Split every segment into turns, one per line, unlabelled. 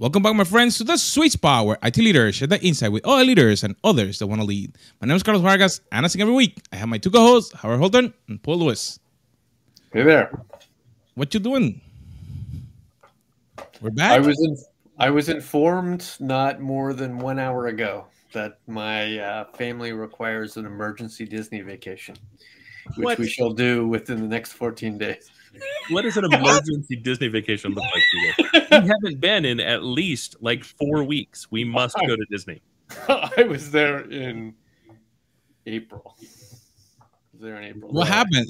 Welcome back, my friends, to the Sweet Spot, where IT leaders share the insight with other leaders and others that want to lead. My name is Carlos Vargas, and as every week, I have my two co-hosts, Howard Holton and Paul Lewis.
Hey there.
What you doing? We're back.
I was in, I was informed not more than one hour ago that my uh, family requires an emergency Disney vacation, which
What?
we shall do within the next 14 days.
What does an emergency Disney vacation look like to you? We haven't been in at least like four weeks. We must go to Disney.
I was there in April. Was there in April.
what happened?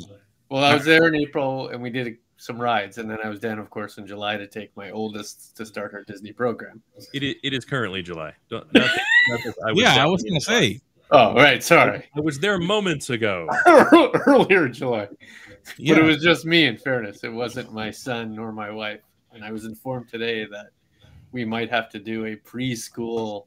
Well, I was there in April and we did some rides, and then I was down, of course, in July to take my oldest to start her Disney program.
It is, it is currently July. Don't, not not I was
yeah, I was gonna say.
Oh, right. Sorry.
I was there moments ago.
Earlier in July.
Yeah.
But it was just me, in fairness. It wasn't my son nor my wife. And I was informed today that we might have to do a preschool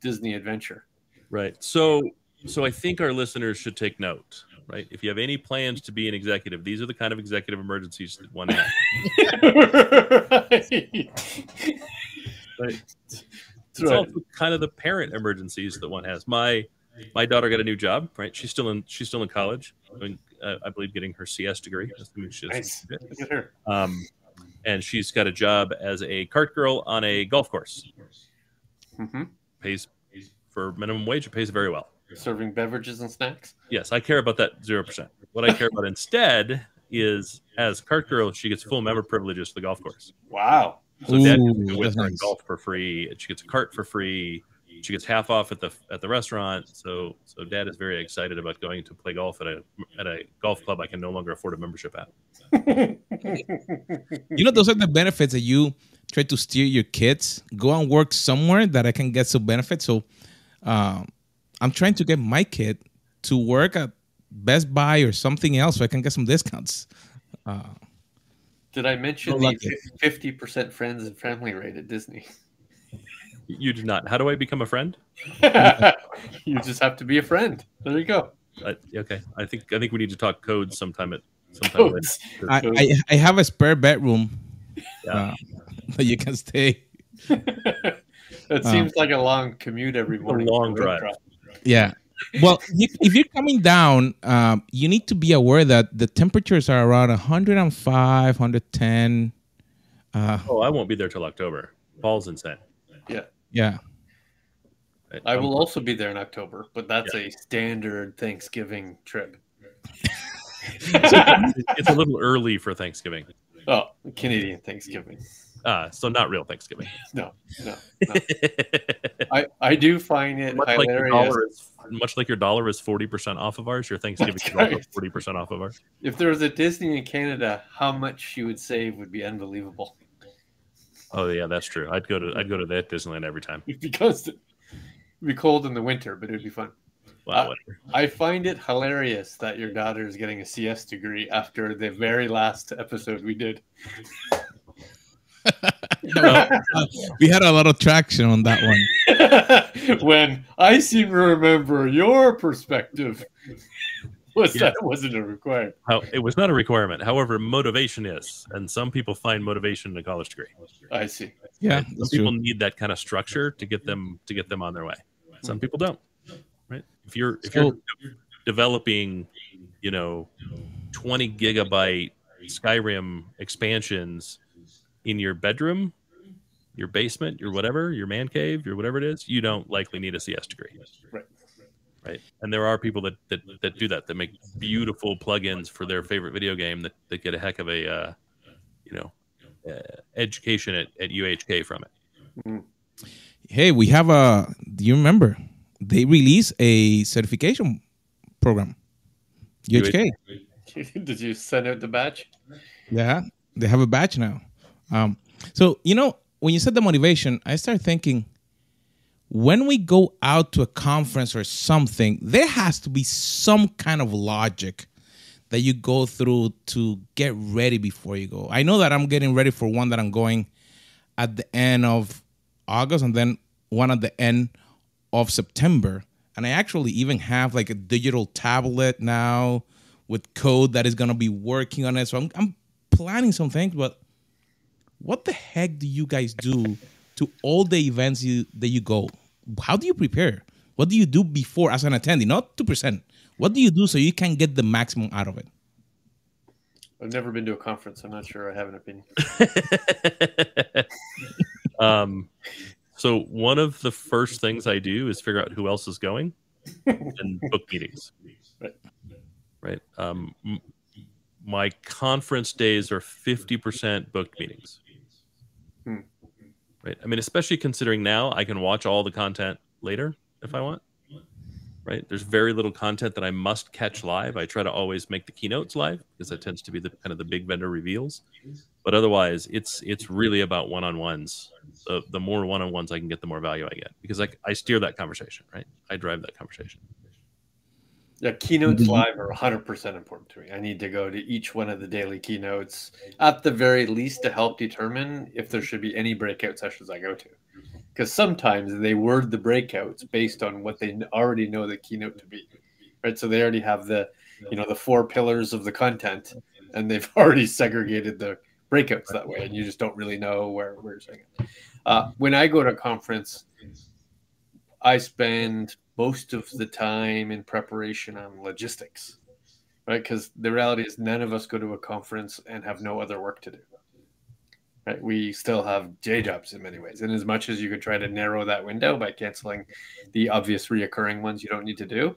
Disney adventure.
Right. So so I think our listeners should take note. Right. If you have any plans to be an executive, these are the kind of executive emergencies that one has. Right. It's
right.
also kind of the parent emergencies that one has. My my daughter got a new job. Right. She's still in she's still in college. Doing, uh, I believe getting her CS degree. Assuming she doesn't
Nice.
get it.
Look at her.
Um, and she's got a job as a cart girl on a golf course.
Mm-hmm.
Pays for minimum wage. It pays very well.
Serving beverages and snacks.
Yes, I care about that zero percent. What I care about instead is as cart girl, she gets full member privileges to the golf course.
Wow.
So dad
Ooh,
gets to go with
that's
her and
nice.
golf for free. and She gets a cart for free. She gets half off at the at the restaurant. So so dad is very excited about going to play golf at a at a golf club I can no longer afford a membership at.
You know, those are the benefits that you try to steer your kids. Go and work somewhere that I can get some benefits. So, um, I'm trying to get my kid to work at Best Buy or something else so I can get some discounts. Uh,
Did I mention the fifty percent friends and family rate at Disney?
You do not. How do I become a friend?
you just have to be a friend. There you go.
Uh, okay, I think I think we need to talk codes sometime at sometime later.
Codes.
I, I, I have a spare bedroom
Yeah.
uh, that you can stay.
It seems like a long commute every morning.
long
for road
drive.
Yeah. Well, if, if you're coming down, um, you need to be aware that the temperatures are around 105, 110. Uh,
Oh, I won't be there till October. Paul's insane.
Yeah.
Yeah.
I will also be there in October, but that's a standard Thanksgiving trip.
It's a little early for Thanksgiving.
Oh, Canadian Thanksgiving.
Ah, so not real Thanksgiving.
No, no, no. I, I do find it
much like your
hilarious.
dollar is much like your dollar is forty percent off of ours. Your Thanksgiving is also
right.
forty percent off of ours.
If there was a Disney in Canada, how much you would save would be unbelievable.
Oh yeah, that's true. I'd go to I'd go to that Disneyland every time.
because it'd be cold in the winter, but it'd be fun.
Wow,
Uh. I find it hilarious that your daughter is getting a CS degree after the very last episode we did.
Uh, we had a lot of traction on that one.
when I seem to remember your perspective was
Yeah.
that wasn't a requirement.
How, it was not a requirement. However, motivation is, and some people find motivation in a college degree.
I see.
Yeah,
Right? Some people
true.
need that kind of structure to get them to get them on their way. Some hmm. people don't. Right? If you're if you're
So-
developing, you know, 20 gigabyte Skyrim expansions in your bedroom, your basement, your whatever, your man cave, your whatever it is, you don't likely need a CS degree.
Right.
Right. And there are people that that, that do that, that make beautiful plugins for their favorite video game that, that get a heck of a, uh, you know, uh, education at, at UHK from it.
Hey, we have a. Do you remember? They released a certification program. UHK.
Did you send out the batch?
Yeah, they have a batch now. Um, so you know, when you said the motivation, I started thinking, when we go out to a conference or something, there has to be some kind of logic that you go through to get ready before you go. I know that I'm getting ready for one that I'm going at the end of August, and then one at the end of September. And I actually even have like a digital tablet now with code that is going to be working on it. So I'm, I'm planning some things, but what the heck do you guys do to all the events you, that you go, how do you prepare? What do you do before as an attendee? Not two percent. What do you do so you can get the maximum out of it?
I've never been to a conference. I'm not sure I have an opinion.
um, so one of the first things I do is figure out who else is going and book meetings.
Right.
Right. Um, m- my conference days are 50% booked meetings.
Hmm.
Right. I mean, especially considering now I can watch all the content later if I want. Right. There's very little content that I must catch live. I try to always make the keynotes live because that tends to be the kind of the big vendor reveals. But otherwise, it's it's really about one on ones. The the more one on ones I can get, the more value I get because I I steer that conversation. Right. I drive that conversation.
Yeah, keynotes
Mhm.
live are 100% important to me. I need to go to each one of the daily keynotes at the very least to help determine if there should be any breakout sessions I go to. Because sometimes they word the breakouts based on what they already know the keynote to be. Right? So they already have the, you know, the four pillars of the content and they've already segregated the breakouts that way and you just don't really know where where you're saying it. Uh, when I go to a conference, I spend most of the time in preparation on logistics, right? Because the reality is, none of us go to a conference and have no other work to do. Right? We still have day jobs in many ways, and as much as you could try to narrow that window by canceling the obvious reoccurring ones you don't need to do,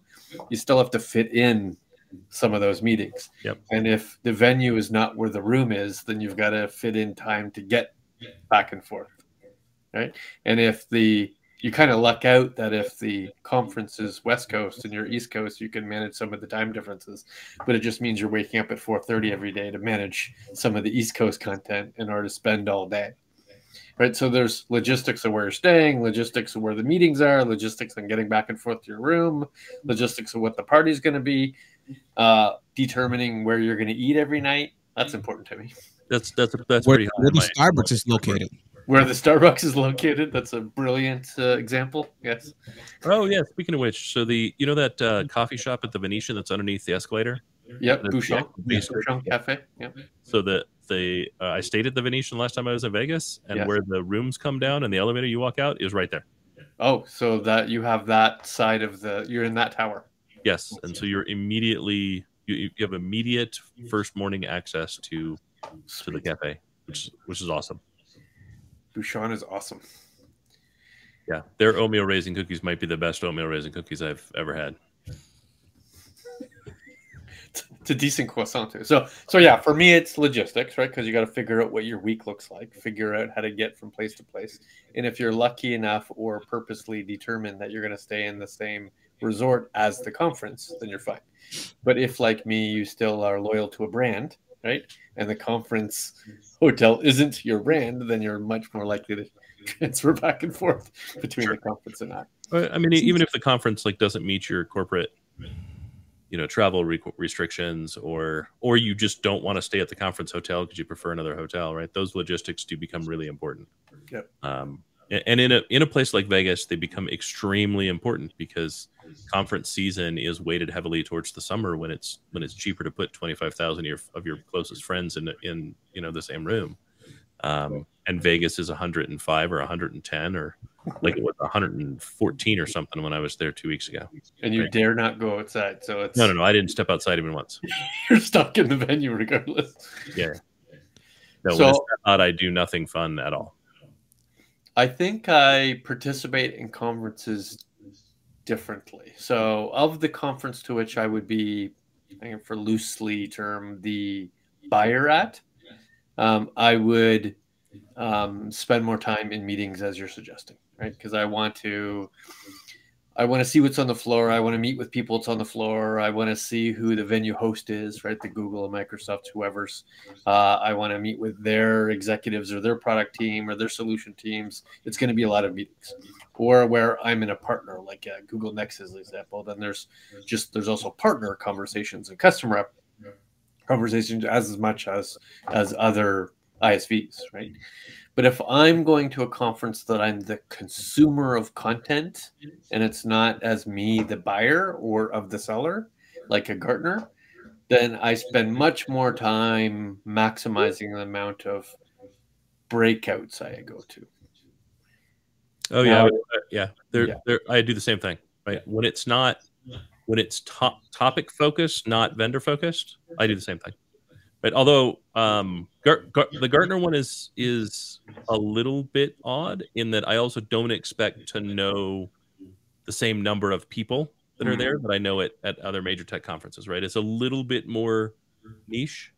you still have to fit in some of those meetings.
Yep.
And if the venue is not where the room is, then you've got to fit in time to get back and forth, right? And if the you kind of luck out that if the conference is West Coast and you're East Coast, you can manage some of the time differences. But it just means you're waking up at 4:30 every day to manage some of the East Coast content in order to spend all day. Right. So there's logistics of where you're staying, logistics of where the meetings are, logistics on getting back and forth to your room, logistics of what the party's going to be, uh, determining where you're going to eat every night. That's important to me.
That's that's that's
Where,
pretty
where the Starbucks is located.
Where the Starbucks is located. That's a brilliant uh, example. Yes.
Oh yeah. Speaking of which, so the you know that uh, coffee shop at the Venetian that's underneath the escalator.
Yep. Bouchon.
base-
Bouchon Cafe. Yep.
So the the uh, I stayed at the Venetian last time I was in Vegas, and
Yes.
where the rooms come down and the elevator you walk out is right there.
Oh, so that you have that side of the you're in that tower.
Yes, and so you're immediately you, you have immediate first morning access to to the cafe, which which is awesome.
Bouchon is awesome.
Yeah, their oatmeal raisin cookies might be the best oatmeal raisin cookies I've ever had.
It's a decent croissant too. So so yeah, for me it's logistics, right? Because you got to figure out what your week looks like, figure out how to get from place to place. And if you're lucky enough or purposely determined that you're going to stay in the same resort as the conference, then you're fine. But if like me, you still are loyal to a brand, right? And the conference hotel isn't your brand, then you're much more likely to transfer back and forth between
Sure.
the conference and that.
But, I mean, even if the conference like doesn't meet your corporate, you know, travel re- restrictions, or or you just don't want to stay at the conference hotel because you prefer another hotel, right? Those logistics do become really important.
Yep.
Um, a- and in a in a place like Vegas, they become extremely important because conference season is weighted heavily towards the summer when it's when it's cheaper to put twenty five thousand of your of your closest friends in in you know the same room. Um, and Vegas is 105 or 110 or like it was 114 or something when I was there two weeks ago.
And you
Right.
dare not go outside. So it's
No, no, no. I didn't step outside even once.
you're stuck in the venue regardless.
Yeah. No,
So-
when it's I do nothing fun at all.
I think I participate in conferences differently. So, of the conference to which I would be, I for loosely term, the buyer at, um, I would um, spend more time in meetings as you're suggesting, right? Because I want to. I want to see what's on the floor. I want to meet with people that's on the floor. I want to see who the venue host is, right? The Google, Microsoft, whoever's. Uh, I want to meet with their executives or their product team or their solution teams. It's going to be a lot of meetings. Or where I'm in a partner, like uh, Google Next is an example. Then there's just there's also partner conversations and customer conversations as, as much as as other ISVs, right? But if I'm going to a conference that I'm the consumer of content and it's not as me the buyer or of the seller, like a Gartner, then I spend much more time maximizing the amount of breakouts I go to.
Oh yeah,
Now-
yeah. There,
Yeah.
there. I do the same thing. Right when it's not when it's top topic focused, not vendor focused. I do the same thing. Right. Although um, Gar- Gar- the Gartner one is is a little bit odd in that I also don't expect to know the same number of people that are
Mhm.
there that I know at, at other major tech conferences. Right. It's a little bit more niche.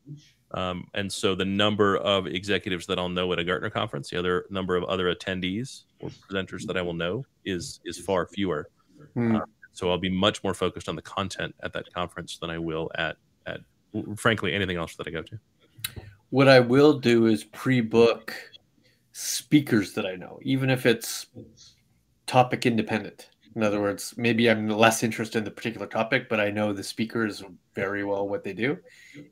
Um, and so the number of executives that I'll know at a Gartner conference, the other number of other attendees or presenters that I will know is is far fewer.
Hmm.
So I'll be much more focused on the content at that conference than I will at at frankly anything else that I go to.
What I will do is pre-book speakers that I know, even if it's topic independent. In other words, maybe I'm less interested in the particular topic, but I know the speakers very well what they do.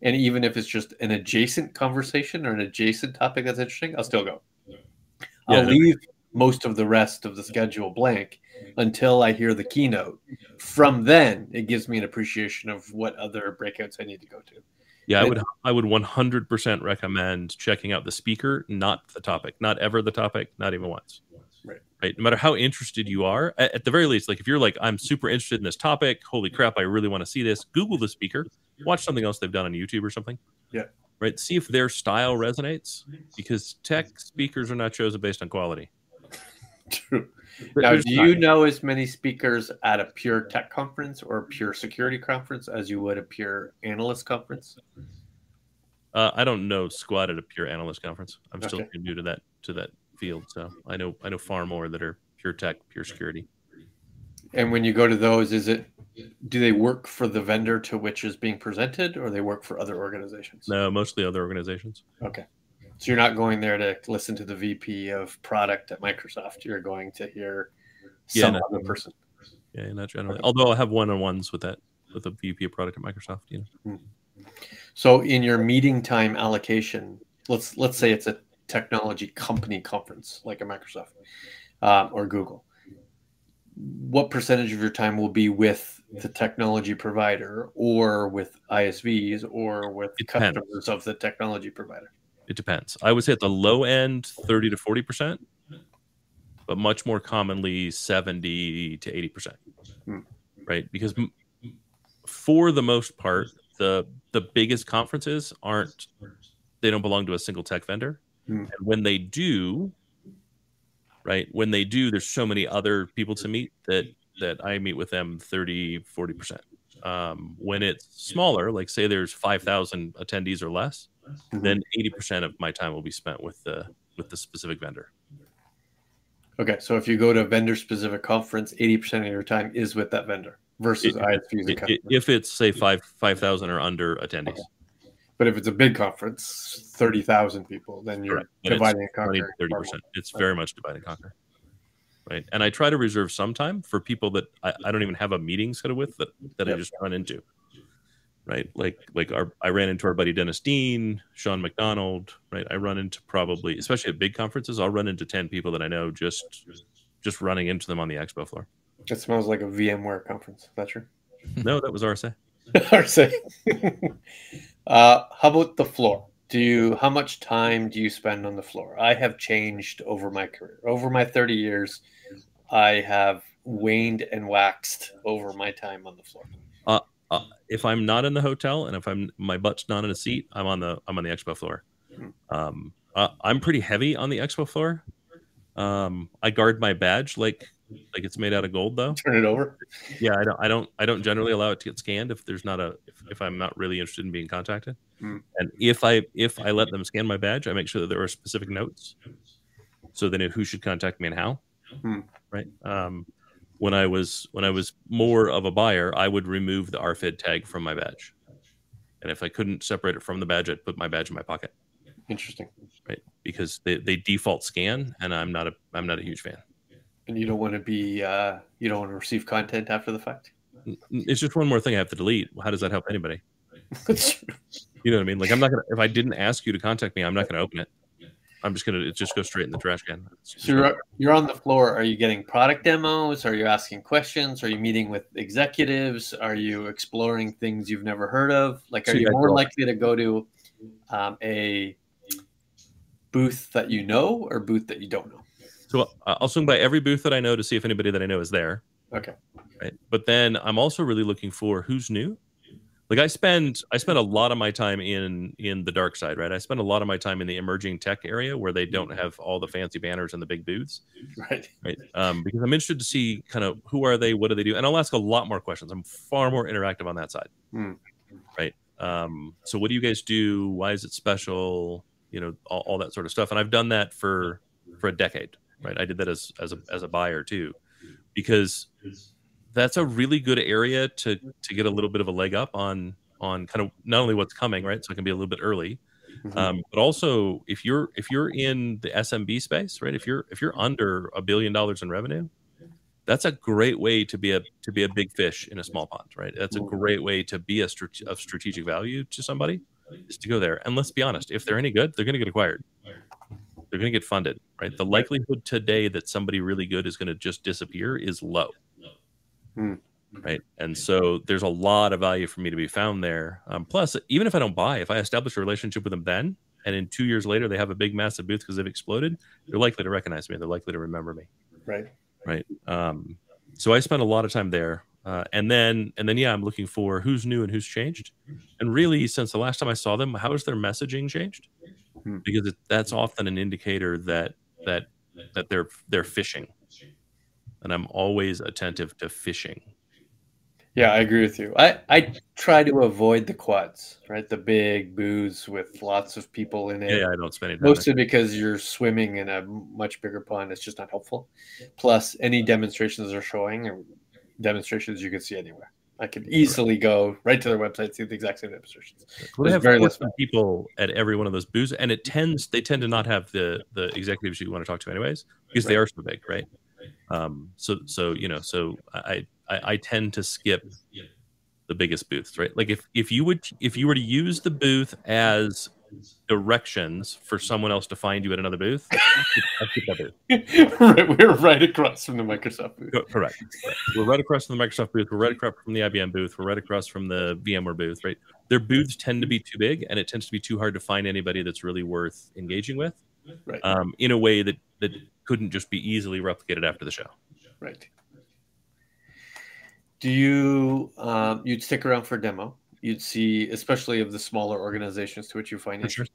And even if it's just an adjacent conversation or an adjacent topic that's interesting, I'll still go. I'll
Yeah.
leave most of the rest of the schedule blank until I hear the keynote. From then, it gives me an appreciation of what other breakouts I need to go to.
Yeah, I would I would 100% recommend checking out the speaker, not the topic, not ever the topic, not even once.
Right.
Right. No matter how interested you are, at, at the very least, like if you're like I'm super interested in this topic, holy crap, I really want to see this. Google the speaker, watch something else they've done on YouTube or something.
Yeah.
Right. See if their style resonates because tech speakers are not chosen based on quality.
True. Now, do you know as many speakers at a pure tech conference or a pure security conference as you would a pure analyst conference?
Uh, I don't know squat at a pure analyst conference. I'm still
Okay.
too new to that to that field, so I know I know far more that are pure tech, pure security.
And when you go to those, is it do they work for the vendor to which is being presented, or they work for other organizations?
No, mostly other organizations.
Okay, so you're not going there to listen to the VP of product at Microsoft. You're going to hear
Yeah,
some other person.
Yeah, not generally. Although I have one on ones with that with a VP of product at Microsoft. You know,
So in your meeting time allocation, let's let's say it's a technology company conference like a Microsoft um, or Google. What percentage of your time will be with the technology provider, or with ISVs, or with
It
customers of the technology provider?
It depends. I would say at the low end, thirty to forty percent, but much more commonly seventy to eighty percent.
Hmm.
Right, because m- for the most part, the the biggest conferences aren't they don't belong to a single tech vendor,
Hmm.
and when they do, right, when they do, there's so many other people to meet that that I meet with them 30, 40 percent. Um, when it's smaller, like say there's five thousand attendees or less, then 80% of my time will be spent with the with the specific vendor.
Okay, so if you go to a vendor specific conference, eighty percent of your time is with that vendor versus
It-
ISVs and
I- i- if it's say five 5000 or under attendees.
But if it's a big conference, thirty thousand people, then you're
it's
dividing and
20
conquering.
30% it's very much divide and conquer right? And i try to reserve some time for people that i, I don't even have a meeting scheduled with that that i just run into right? Like like our i ran into our buddy dennis dean sean mcdonald right? I run into probably especially at big conferences i'll run into 10 people that i know just just running into them on the expo floor.
It smells like a VMware conference. Is that true?
no that was rsa
Or say, uh, how about the floor? Do you how much time do you spend on the floor? I have changed over my career. Over my 30 years, I have waned and waxed over my time on the floor.
uh, if I'm not in the hotel and if I'm my butt's not in a seat, I'm on the I'm on the expo floor.
Hmm.
Um, uh, I'm pretty heavy on the expo floor. Um, I guard my badge like like it's made out of gold though.
Turn it over.
Yeah, I don't I don't I don't generally allow it to get scanned if there's not a if, if I'm not really interested in being contacted.
Hmm.
And if I if I let them scan my badge, I make sure that there are specific notes so they know who should contact me and how.
Hmm.
Right. Um, when I was when I was more of a buyer, I would remove the RFID tag from my badge, and if I couldn't separate it from the badge, I'd put my badge in my pocket,
Interesting.
right? Because they, they default scan, and I'm not a I'm not a huge fan.
And you don't want to be uh, you don't want to receive content after the fact.
It's just one more thing I have to delete. How does that help anybody? You know what I mean? Like I'm not gonna if I didn't ask you to contact me, I'm not gonna open it. I'm just gonna it just go straight in the trash can.
So you're, you're on the floor. Are you getting product demos? Are you asking questions? Are you meeting with executives? Are you exploring things you've never heard of? Like, are
So
you more likely to go to um, a booth that you know or booth that you don't know?
So uh, I'll swing by every booth that I know to see if anybody that I know is there.
Okay.
Right. But then I'm also really looking for who's new. Like I spend I spend a lot of my time in in the dark side, right? I spend a lot of my time in the emerging tech area where they don't have all the fancy banners and the big booths.
Right.
Right. Um, because I'm interested to see kind of who are they, what do they do? And I'll ask a lot more questions. I'm far more interactive on that side.
Hmm.
Right. Um, so what do you guys do? Why is it special? You know, all, all that sort of stuff. And I've done that for for a decade. Right. I did that as as a as a buyer too. Because that's a really good area to to get a little bit of a leg up on on kind of not only what's coming, right? So it can be a little bit early,
Mhm.
um, but also if you're if you're in the SMB space, right? If you're if you're under a billion dollars in revenue, that's a great way to be a to be a big fish in a small pond, right? That's a
Mhm.
great way to be a strate- of strategic value to somebody is to go there. And let's be honest, if they're any good, they're going to get acquired. They're going to get funded, right? The likelihood today that somebody really good is going to just disappear is low
Hmm.
right? And so there's a lot of value for me to be found there. Um, plus, even if I don't buy, if I establish a relationship with them then, and in two years later they have a big massive booth because they've exploded, they're likely to recognize me. They're likely to remember me,
Right.
right? Um, so I spend a lot of time there, uh, and then and then yeah, I'm looking for who's new and who's changed. And really, since the last time I saw them, how has their messaging changed?
Hmm.
Because it, that's often an indicator that that that they're they're fishing, and I'm always attentive to fishing.
Yeah, I agree with you. I, I try to avoid the quads, right? The big booths with lots of people in it.
Yeah, I don't spend any time. there.
Mostly because you're swimming in a much bigger pond. It's just not helpful. Plus, any demonstrations they're showing are demonstrations you can see anywhere. I could easily go right to their website, see the exact same demonstrations.
Well, they have
very
very
less
people at every one of those booths, and it tends they tend to not have the the executives you want to talk to anyways because they are so big, right? Um, so so you know, so I, I I tend to skip the biggest booths, right? Like if if you would if you were to use the booth as directions for someone else to find you at another booth, I'd skip that booth.
right, we're right across from the Microsoft booth.
Correct. Correct. We're right across from the Microsoft booth. We're right across from the IBM booth. We're right across from the VMware booth. Right. Their booths tend to be too big, and it tends to be too hard to find anybody that's really worth engaging with,
Right,
um, in a way that that couldn't just be easily replicated after the show.
right. Do you um, you'd stick around for a demo? You'd see, especially of the smaller organizations to which you find
For sure.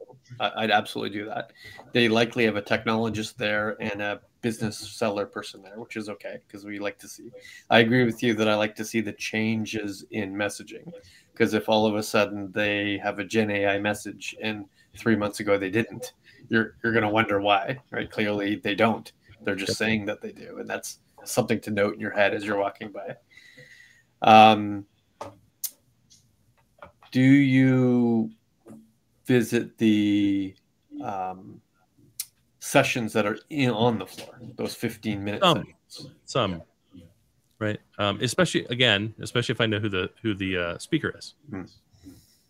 I- I'd absolutely do that. They likely have a technologist there and a business seller person there, which is okay because we like to see. I agree with you that I like to see the changes in messaging because if all of a sudden they have a Gen AI message and three months ago they didn't, you're you're going to wonder why, right? Clearly they don't. They're just saying that they do, and that's something to note in your head as you're walking by. Um, do you visit the um, sessions that are in on the floor? Those 15 minutes.
Um, Some, right? Um, especially again, especially if I know who the who the uh, speaker is,
Hmm.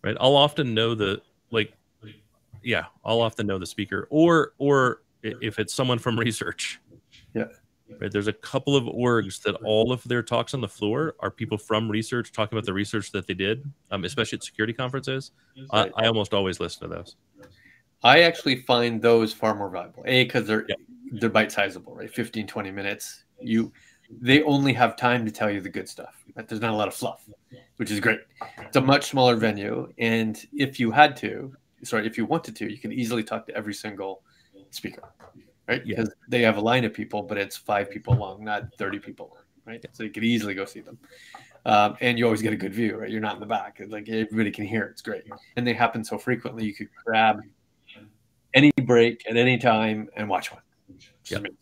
right? I'll often know the like, yeah, I'll often know the speaker, or or if it's someone from research.
Yeah.
Right. There's a couple of orgs that all of their talks on the floor are people from research talking about the research that they did, um, especially at security conferences. I, I almost always listen to those.
I actually find those far more valuable. A because they're
Yeah.
they're bite sizable, right? 15, 20 minutes. You they only have time to tell you the good stuff. There's not a lot of fluff, which is great. It's a much smaller venue, and if you had to, sorry, if you wanted to, you can easily talk to every single speaker, right?
Yeah.
Because they have a line of people, but it's five people long, not 30 people long, right? So you could easily go see them. Um, and you always get a good view, right? You're not in the back. Like everybody can hear. It's great. And they happen so frequently. You could grab any break at any time and watch one.
Yep.
amazing.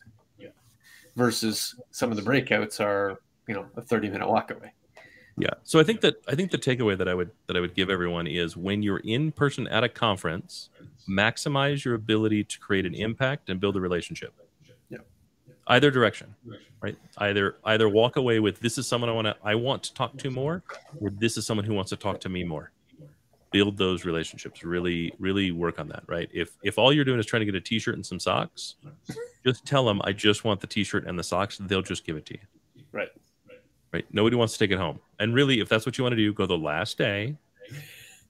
Versus some of the breakouts are, you know, a 30 minute walk away.
Yeah. So I think that I think the takeaway that I would that I would give everyone is when you're in person at a conference, maximize your ability to create an impact and build a relationship.
Yeah.
Either direction, right? Either either walk away with this is someone I want to I want to talk to more, or this is someone who wants to talk to me more. Build those relationships. Really, really work on that, right? If if all you're doing is trying to get a t-shirt and some socks, just tell them I just want the t-shirt and the socks. They'll just give it to you
Right.
right? Nobody wants to take it home. And really, if that's what you want to do, go the last day,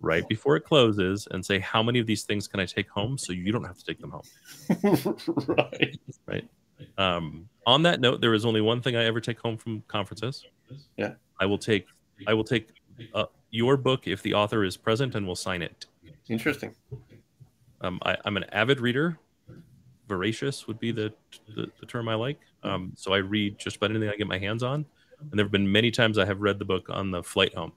right before it closes, and say, how many of these things can I take home so you don't have to take them home?
right.
Right. Um, on that note, there is only one thing I ever take home from conferences.
Yeah.
I will take I will take uh, your book if the author is present and will sign it.
Interesting.
Um, I, I'm an avid reader. Voracious would be the, the, the term I like. Um, so I read just about anything I get my hands on. And there have been many times I have read the book on the flight home.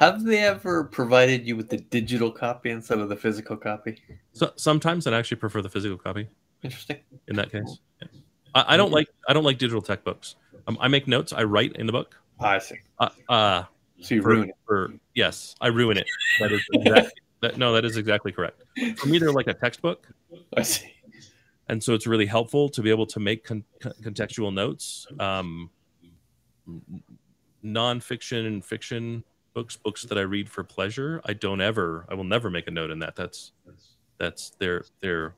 Have they ever provided you with the digital copy instead of the physical copy?
So sometimes I actually prefer the physical copy
Interesting.
in that case. Yeah. I, I don't like I don't like digital tech books. Um, I make notes. I write in the book.
Ah, I see.
Uh, uh,
So you
for,
ruin it.
for- yes, I ruin it. That is exactly, that, no, that is exactly correct. For me, they're like a textbook,
I see.
and so it's really helpful to be able to make con- con- contextual notes. Um, nonfiction and fiction books, books that I read for pleasure, I don't ever, I will never make a note in that. That's that's their their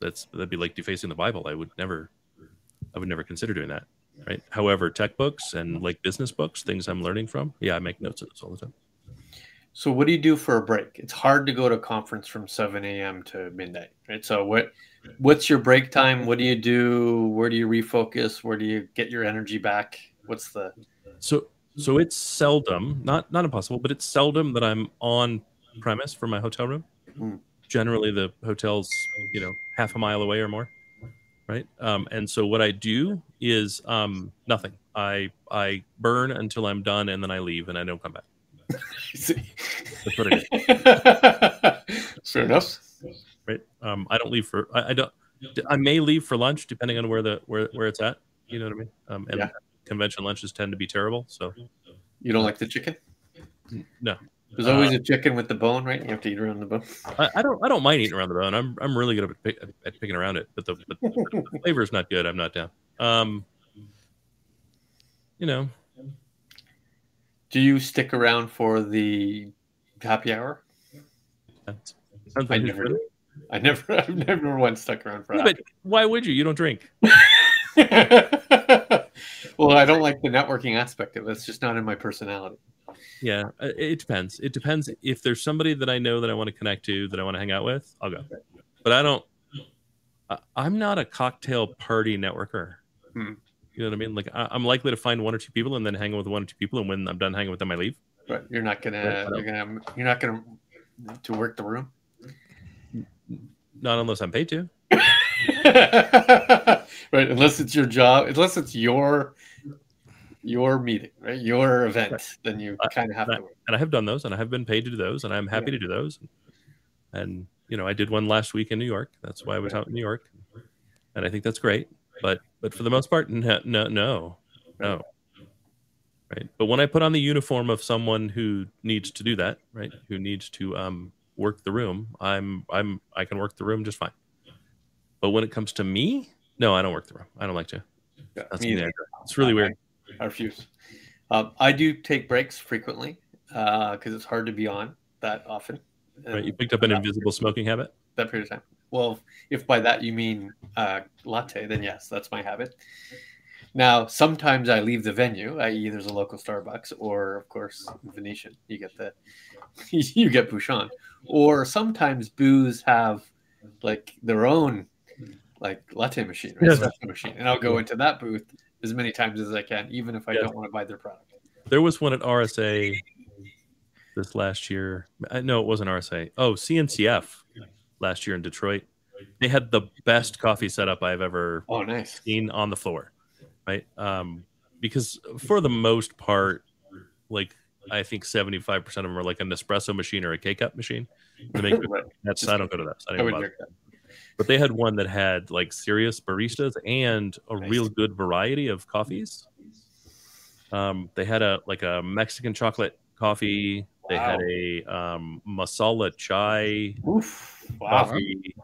that's that'd be like defacing the Bible. I would never, I would never consider doing that. Right. However, tech books and like business books, things I'm learning from, yeah, I make notes of this all the time.
So what do you do for a break? It's hard to go to a conference from 7 a.m. to midnight, right? So what what's your break time? What do you do? Where do you refocus? Where do you get your energy back? What's the
So so it's seldom, not not impossible, but it's seldom that I'm on premise for my hotel room.
Hmm.
Generally, the hotel's you know half a mile away or more, right? Um, and so what I do is um, nothing. I I burn until I'm done, and then I leave, and I don't come back. That's what I do,
Fair enough.
right? Um, I don't leave for I, I don't. I may leave for lunch depending on where the where where it's at. You know what I mean? Um, and
Yeah.
Convention lunches tend to be terrible. So
You don't like the chicken?
no,
There's always
Uh,
a chicken with the bone, right? You have to eat around the bone.
I, I don't I don't mind eating around the bone. I'm I'm really good at, pick, at picking around it, but the, but the flavor is not good. I'm not down. Um, you know,
Do you stick around for the happy hour? I never. I never, I've never once stuck around for
Yeah, but why would you? You don't drink.
well, I don't like the networking aspect of it. It's just not in my personality.
Yeah, uh, it depends. It depends if there's somebody that I know that I want to connect to, that I want to hang out with, I'll go. But I don't. I'm not a cocktail party networker.
Hmm.
You know what I mean? Like I, I'm likely to find one or two people and then hang out with one or two people, and when I'm done hanging with them, I leave.
But you're not gonna, you're gonna, you're not gonna to work the room.
Not unless I'm paid to.
right, unless it's your job, unless it's your your meeting, right? Your event, then you
Uh,
kind of have to work.
and I have done those, and I have been paid to do those, and I'm happy to do those. And you know, I did one last week in New York. That's why I was out in New York, and I think that's great. But but for the most part, no, no, no, no. Right. But when I put on the uniform of someone who needs to do that, right, who needs to um, work the room, I'm I'm I can work the room just fine. But when it comes to me, no, I don't work the room. I don't like to.
Yeah,
That's
me either.
It's really weird.
I refuse. Um, I do take breaks frequently because it's hard to be on that often.
Right. You picked up an
uh,
invisible smoking habit.
that period of time. Well, if by that you mean uh, latte, then yes, that's my habit. Now, sometimes I leave the venue, i.e., there's a local Starbucks, or of course Venetian. You get the you get Bouchon, or sometimes booze have like their own like latte machine, espresso machine, and I'll go into that booth as many times as I can, even if I
Yes.
don't want to buy their product.
There was one at RSA this last year. Uh, No, it wasn't RSA. Oh, CNCF last year in Detroit. They had the best coffee setup I've ever
Oh, nice.
seen on the floor, right? Um, because for the most part, like I think seventy-five percent of them are like an espresso machine or a K cup machine. They make that's I don't go to that. I
I would that.
But they had one that had like serious baristas and a
Nice.
real good variety of coffees. Um, they had a like a Mexican chocolate coffee. They had a um, masala chai
Oof. Wow.
coffee,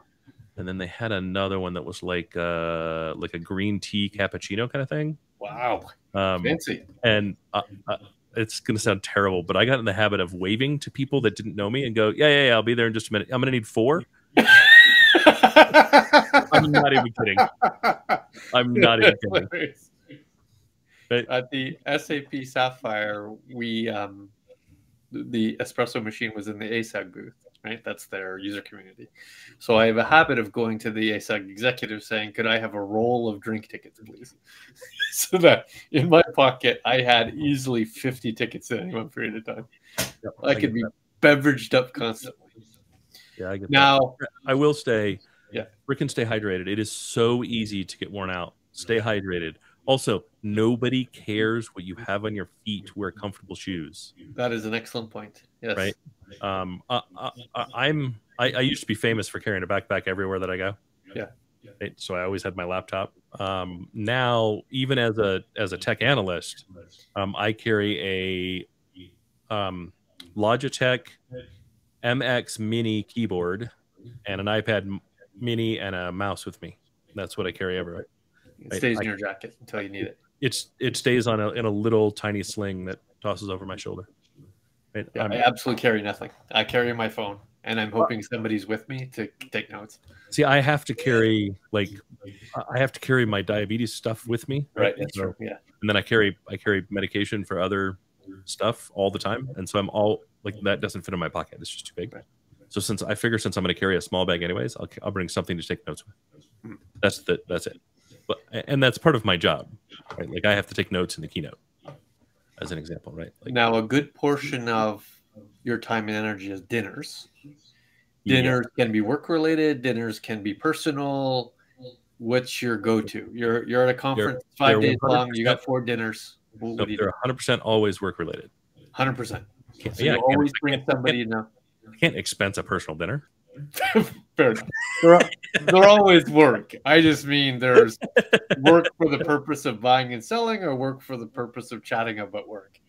and then they had another one that was like uh like a green tea cappuccino kind of thing.
Wow.
Um,
Fancy.
and uh, uh, it's going to sound terrible, but I got in the habit of waving to people that didn't know me and go, "Yeah, yeah, yeah, I'll be there in just a minute. I'm going to need four. I'm not even kidding. I'm not even kidding. Right.
At the SAP Sapphire, we um, the- espresso machine was in the ASUG booth, right? That's their user community. So I have a habit of going to the ASUG executive saying, "Could I have a roll of drink tickets, please?" so that in my pocket I had easily fifty tickets at any one period of time.
Yep,
I
get
could be
that.
beveraged up constantly.
Yeah, I get that.
Now,
I will stay.
Yeah.
freaking stay hydrated. It is so easy to get worn out. Stay hydrated. Also, nobody cares what you have on your feet. Wear comfortable shoes.
that is an excellent point. Yes.
Right. Um, I, I, I- I'm. I, I used to be famous for carrying a backpack everywhere that I go.
Yeah.
Right? So I always had my laptop. Um, now, even as a as a tech analyst, um, I carry a um, Logitech MX Mini keyboard and an iPad Mini and a mouse with me. That's what I carry everywhere.
It stays
I-
in your jacket until you need it.
It's it stays on a in a little tiny sling that tosses over my shoulder. Right?
Yeah,
I'm-
I absolutely carry nothing. I carry my phone, and I'm hoping somebody's with me to take notes.
See, I have to carry like I have to carry my diabetes stuff with me,
Right. That's
So-
true. Yeah.
and then I carry I carry medication for other stuff all the time, and so I'm all like that doesn't fit in my pocket. It's just too big.
Right.
So since I figure since I'm going to carry a small bag anyways, I'll, I'll bring something to take notes with.
Hmm.
That's the that's it. But and that's part of my job, right? Like I have to take notes in the keynote, as an example, right? Like
Now, a good portion of your time and energy is dinners.
yeah.
Dinners can be work related. Dinners can be personal. What's your go to? You're you're at a conference 5
they're
days long. You got four dinners. What,
No,
what do you do?
they're 100 percent always work related.
Hundred percent.
Can't-
So
yeah,
you
can't-
always bring somebody. You know.
I can't expense a personal dinner.
Fair enough. They're, they're always work. I just mean there's work for the purpose of buying and selling, or work for the purpose of chatting about work.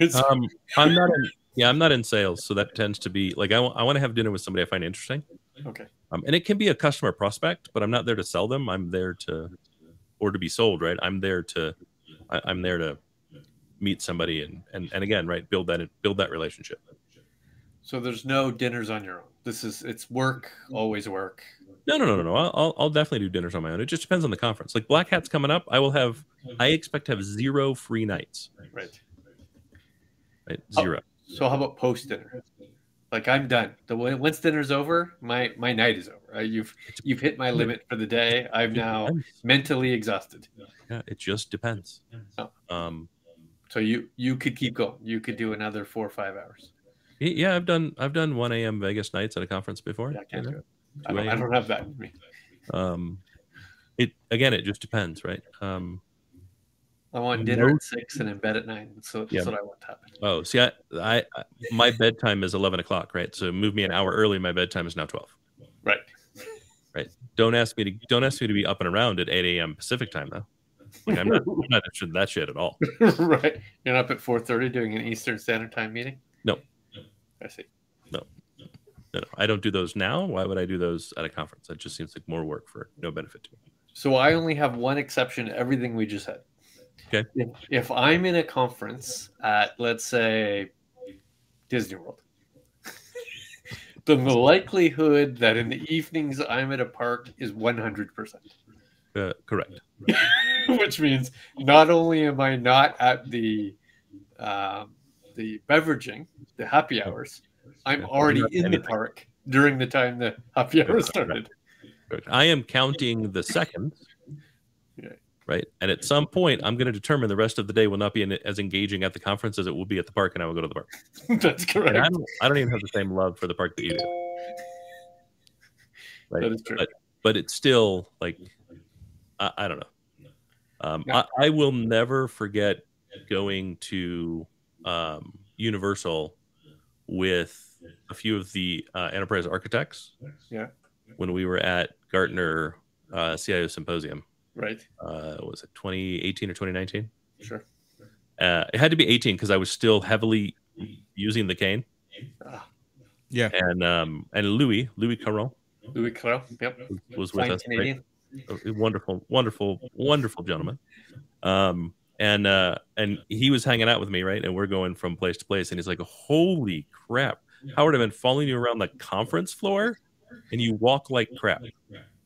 Um, I'm not in, yeah, I'm not in sales, so that tends to be like I want to have dinner with somebody I find interesting.
okay.
Um, and it can be a customer prospect, but I'm not there to sell them. I'm there to, or to be sold, right? I'm there to, I, I'm there to meet somebody and, and, and again, right, build that, build that relationship.
So there's no dinners on your own. This is it's work, always work.
No, no, no, no, no. I'll, I'll- definitely do dinners on my own. It just depends on the conference. Like Black Hat's coming up. I will have, I expect to have zero free nights,
Right.
right?
Oh.
Zero.
So how about post dinner? Like I'm done. The once dinner's over, my my night is over. You've you've hit my limit for the day. I'm now mentally exhausted.
Yeah, it just depends.
Oh.
Um,
So you you could keep going. You could do another four or five hours.
yeah, I've done, I've done 1 a.m. Vegas nights at a conference before.
Yeah, I can't
you
do
know?
it. I
2
don't, I don't have that in me.
Um, it again, it just depends, right? Um,
I want dinner
No-
at six and in bed at nine. So that's
Yeah.
what I want to happen.
oh, see, I, I, I, my bedtime is 11 o'clock, right? So move me an hour early. My bedtime is now 12.
Right. Right.
Don't ask me to, don't ask me to be up and around at 8 a.m. Pacific time, though. Like, I'm not, I'm not interested in that shit at all.
right. You're up at four thirty doing an Eastern Standard Time meeting.
No.
I see.
No, no, I don't do those now. Why would I do those at a conference? That just seems like more work for no benefit to me.
So I only have one exception to everything we just said.
Okay.
If, if I'm in a conference at, let's say, Disney World, then the likelihood that in the evenings I'm at a park is 100%.
Uh, correct.
Which means not only am I not at the um, the beveraging, the happy hours, I'm already in the park during the time the happy hour started.
I am counting the seconds.
Yeah.
Right. And at some point, I'm going to determine the rest of the day will not be in, as engaging at the conference as it will be at the park, and I will go to the park.
That's correct.
I don't, I don't even have the same love for the park that you do. Right.
That is true.
But, but it's still like, I, I don't know. Um,
Yeah.
I, I will never forget going to um, Universal with a few of the uh, enterprise architects.
Yeah.
When we were at Gartner uh, CIO Symposium,
Right.
uh, was it 2018 or 2019?
Sure.
Uh, it had to be 18 because I was still heavily using the cane.
Ah,
Yeah.
And um, and Louis Louis Caron
Louis Carrel. Yep.
was with
Fine
us. right? Wonderful, wonderful, wonderful gentleman. Um, and uh, and he was hanging out with me, right? And we're going from place to place, and he's like, "Holy crap, Howard! I've been following you around the conference floor, and you walk like crap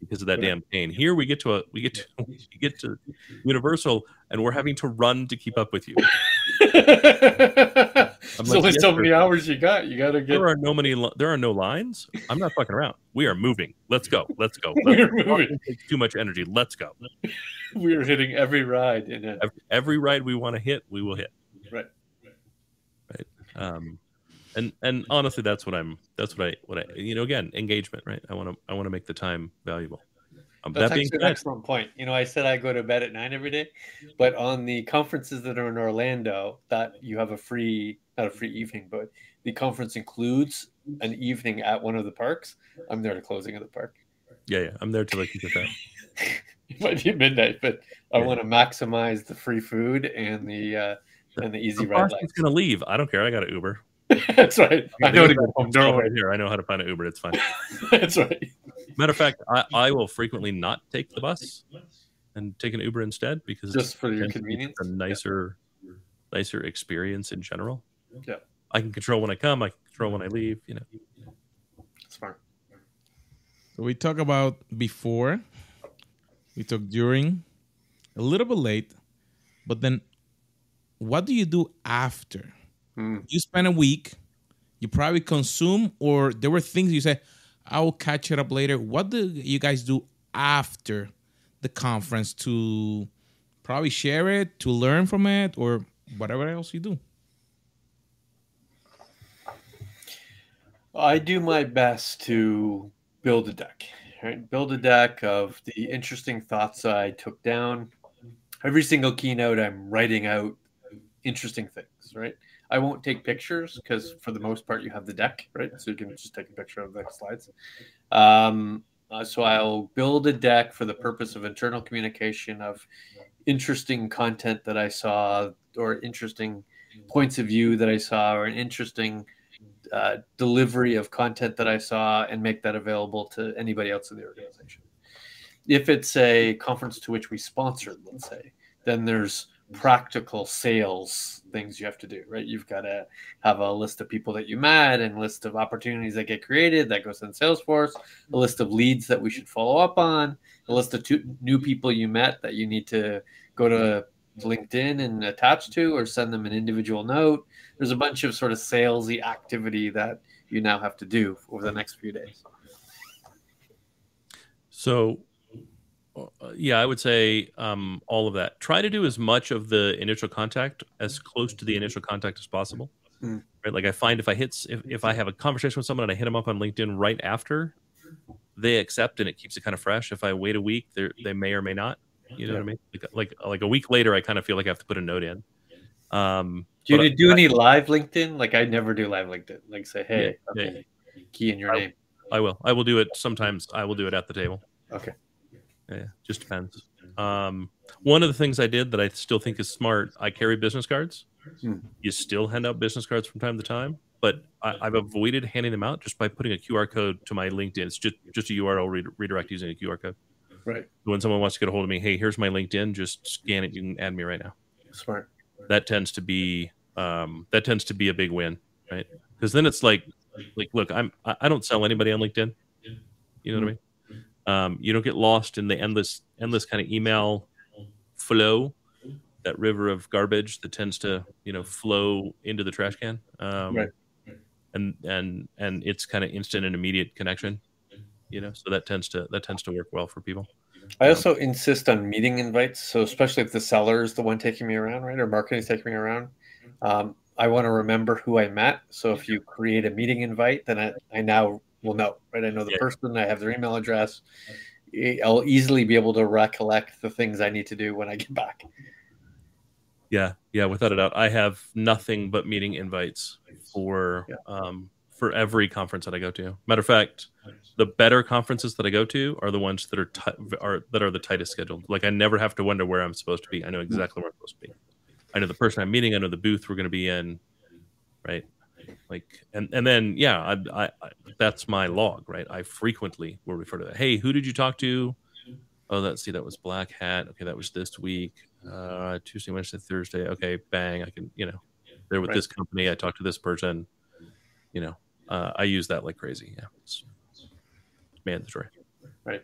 because of that damn pain. Here we get to a we get to we get to Universal, and we're having to run to keep up with you. I'm
There's only
"Yes,
so many hours you got. You got to get.
There are no many. li- There are no lines. I'm not fucking around. We are moving. Let's go. Let's go. Let's
We're
go.
moving.
Takes Too much energy. Let's go.
We're hitting every ride in it.
Every, every ride we want to hit, we will hit.
Right. Right.
Um, and and honestly, that's what I'm. That's what I. What I. You know, again, engagement. Right. I want to. I want to make the time valuable. Um,
That's
that being
actually an excellent point. You know, I said I go to bed at nine every day, but on the conferences that are in Orlando, that you have a free, not a free evening, but the conference includes an evening at one of the parks. I'm there to closing of the park.
yeah, yeah, I'm there to like can get that.
It might be midnight, but I
Yeah.
want to maximize the free food and the uh, and the easy
The
ride lights.
gonna leave. I don't care. I got an Uber.
That's right. I know to go home.
It's
Don't
all
worry.
right here. I know how to find an Uber. It's fine.
That's right.
Matter of fact, I, I will frequently not take the bus and take an Uber instead because
Just for your
tends to be
convenience.
a nicer, nicer experience in general.
Yeah.
I can control when I come. I can control when I leave. You know.
That's Smart.
So we talk about before, we talk during, a little bit late, but then what do you do after?
Hmm.
You spend a week, you probably consume, or there were things you said, I will catch it up later. What do you guys do after the conference to probably share it, to learn from it, or whatever else you do?
I do my best to build a deck, right? Build a deck of the interesting thoughts I took down. Every single keynote, I'm writing out interesting things, right? I won't take pictures because, for the most part, you have the deck, right? So you can just take a picture of the slides. Um, uh, so I'll build a deck for the purpose of internal communication of interesting content that I saw, or interesting points of view that I saw, or an interesting uh, delivery of content that I saw and make that available to anybody else in the organization. If it's a conference to which we sponsored, let's say, then there's practical sales things you have to do, right? You've got to have a list of people that you met and list of opportunities that get created that goes in Salesforce, a list of leads that we should follow up on, a list of two, new people you met that you need to go to LinkedIn and attach to or send them an individual note there's a bunch of sort of salesy activity that you now have to do over the next few days.
So, uh, yeah, I would say um, all of that. Try to do as much of the initial contact as close to the initial contact as possible.
Mm.
Right? Like I find if I hit if, if I have a conversation with someone and I hit them up on LinkedIn right after, they accept and it keeps it kind of fresh. If I wait a week, they they may or may not. You know what I mean? Like, like like a week later, I kind of feel like I have to put a note in. Um,
Do you
but I-
do any live LinkedIn? Like I never do live LinkedIn. Like say, hey,
Yeah,
okay, key in your
I-
name.
I will. I will do it sometimes. I will do it at the table.
Okay.
Yeah, just depends. Um, one of the things I did that I still think is smart, I carry business cards.
Hmm.
You still hand out business cards from time to time, but I, I've avoided handing them out just by putting a QR code to my LinkedIn. It's just just a URL re- redirect using a QR code.
Right.
When someone wants to get a hold of me, hey, here's my LinkedIn. Just scan it. You can add me right now.
Smart.
That tends to be um, that tends to be a big win, right? Because then it's like like look, I'm I don't sell anybody on LinkedIn. You know what I mean? Um, you don't get lost in the endless endless kind of email flow, that river of garbage that tends to you know flow into the trash can. Um,
Right.
And and and it's kind of instant and immediate connection. You know, so that tends to that tends to work well for people.
I also insist on meeting invites. So especially if the seller is the one taking me around, right, or marketing is taking me around, um, I want to remember who I met. So if you create a meeting invite, then I, I now will know, right? I know the
Yeah.
person, I have their email address. i'll easily be able to recollect the things I need to do when I get back.
Yeah, yeah, without a doubt. I have nothing but meeting invites for
Yeah.
um for every conference that I go to. Matter of fact, the better conferences that I go to are the ones that are ti are that are the tightest scheduled. Like I never have to wonder where I'm supposed to be. I know exactly where I'm supposed to be. I know the person I'm meeting. I know the booth we're going to be in. Right. Like and and then yeah, I, I, I that's my log. Right. I frequently will refer to that. Hey, who did you talk to? Oh, let's see. That was Black Hat. Okay, that was this week. Uh, Tuesday, Wednesday, Thursday. Okay, bang. I can, you know, they're with
Right.
this company. I talked to this person. You know, uh, I use that like crazy. Yeah, it's mandatory. Right.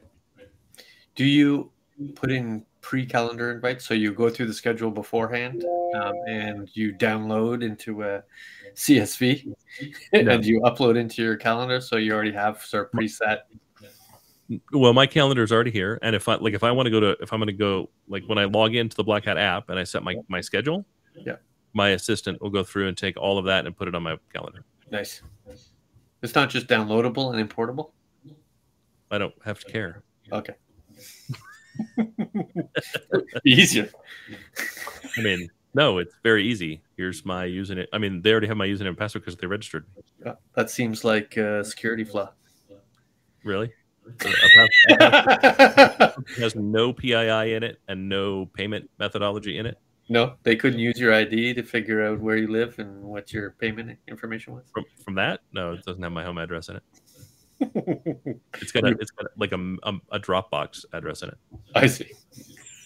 Do you put in pre-calendar invites so you go through the schedule beforehand um, and you download into a CSV and you upload into your calendar. So you already have sort of preset.
Well, my calendar is already here, and if I like, if I want to go to, if I'm going to go, like when I log into the Black Hat app and I set my my schedule,
Yeah.
my assistant will go through and take all of that and put it on my calendar.
Nice. It's not just downloadable and importable.
I don't have to care.
Okay. Easier.
I mean, no, it's very easy. Here's my username. I mean, they already have my username and password because they registered.
Yeah, That seems like a security flaw.
Really? A pass- a password has no PII in it and no payment methodology in it.
no, they couldn't use your ID to figure out where you live and what your payment information was.
From, from that, no, it doesn't have my home address in it. It's got a, it's got like a, a, a Dropbox address in it.
I see.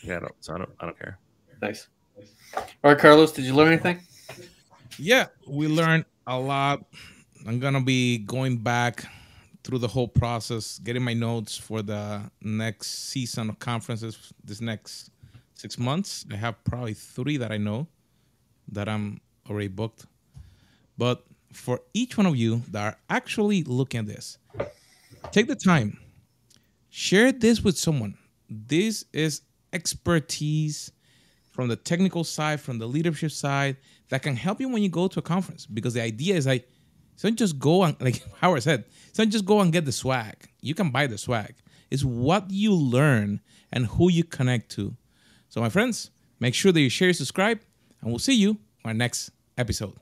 Yeah, I don't, so I don't, I don't care.
Nice. All right, Carlos, did you learn anything?
Yeah, we learned a lot. I'm gonna be going back through the whole process, getting my notes for the next season of conferences this next six months. I have probably three that I know that I'm already booked. But for each one of you that are actually looking at this, take the time, share this with someone. This is expertise from the technical side, from the leadership side, that can help you when you go to a conference. Because the idea is like, don't just go and like Howard said, don't just go and get the swag. You can buy the swag. It's what you learn and who you connect to. So, my friends, make sure that you share, subscribe, and we'll see you on our next episode.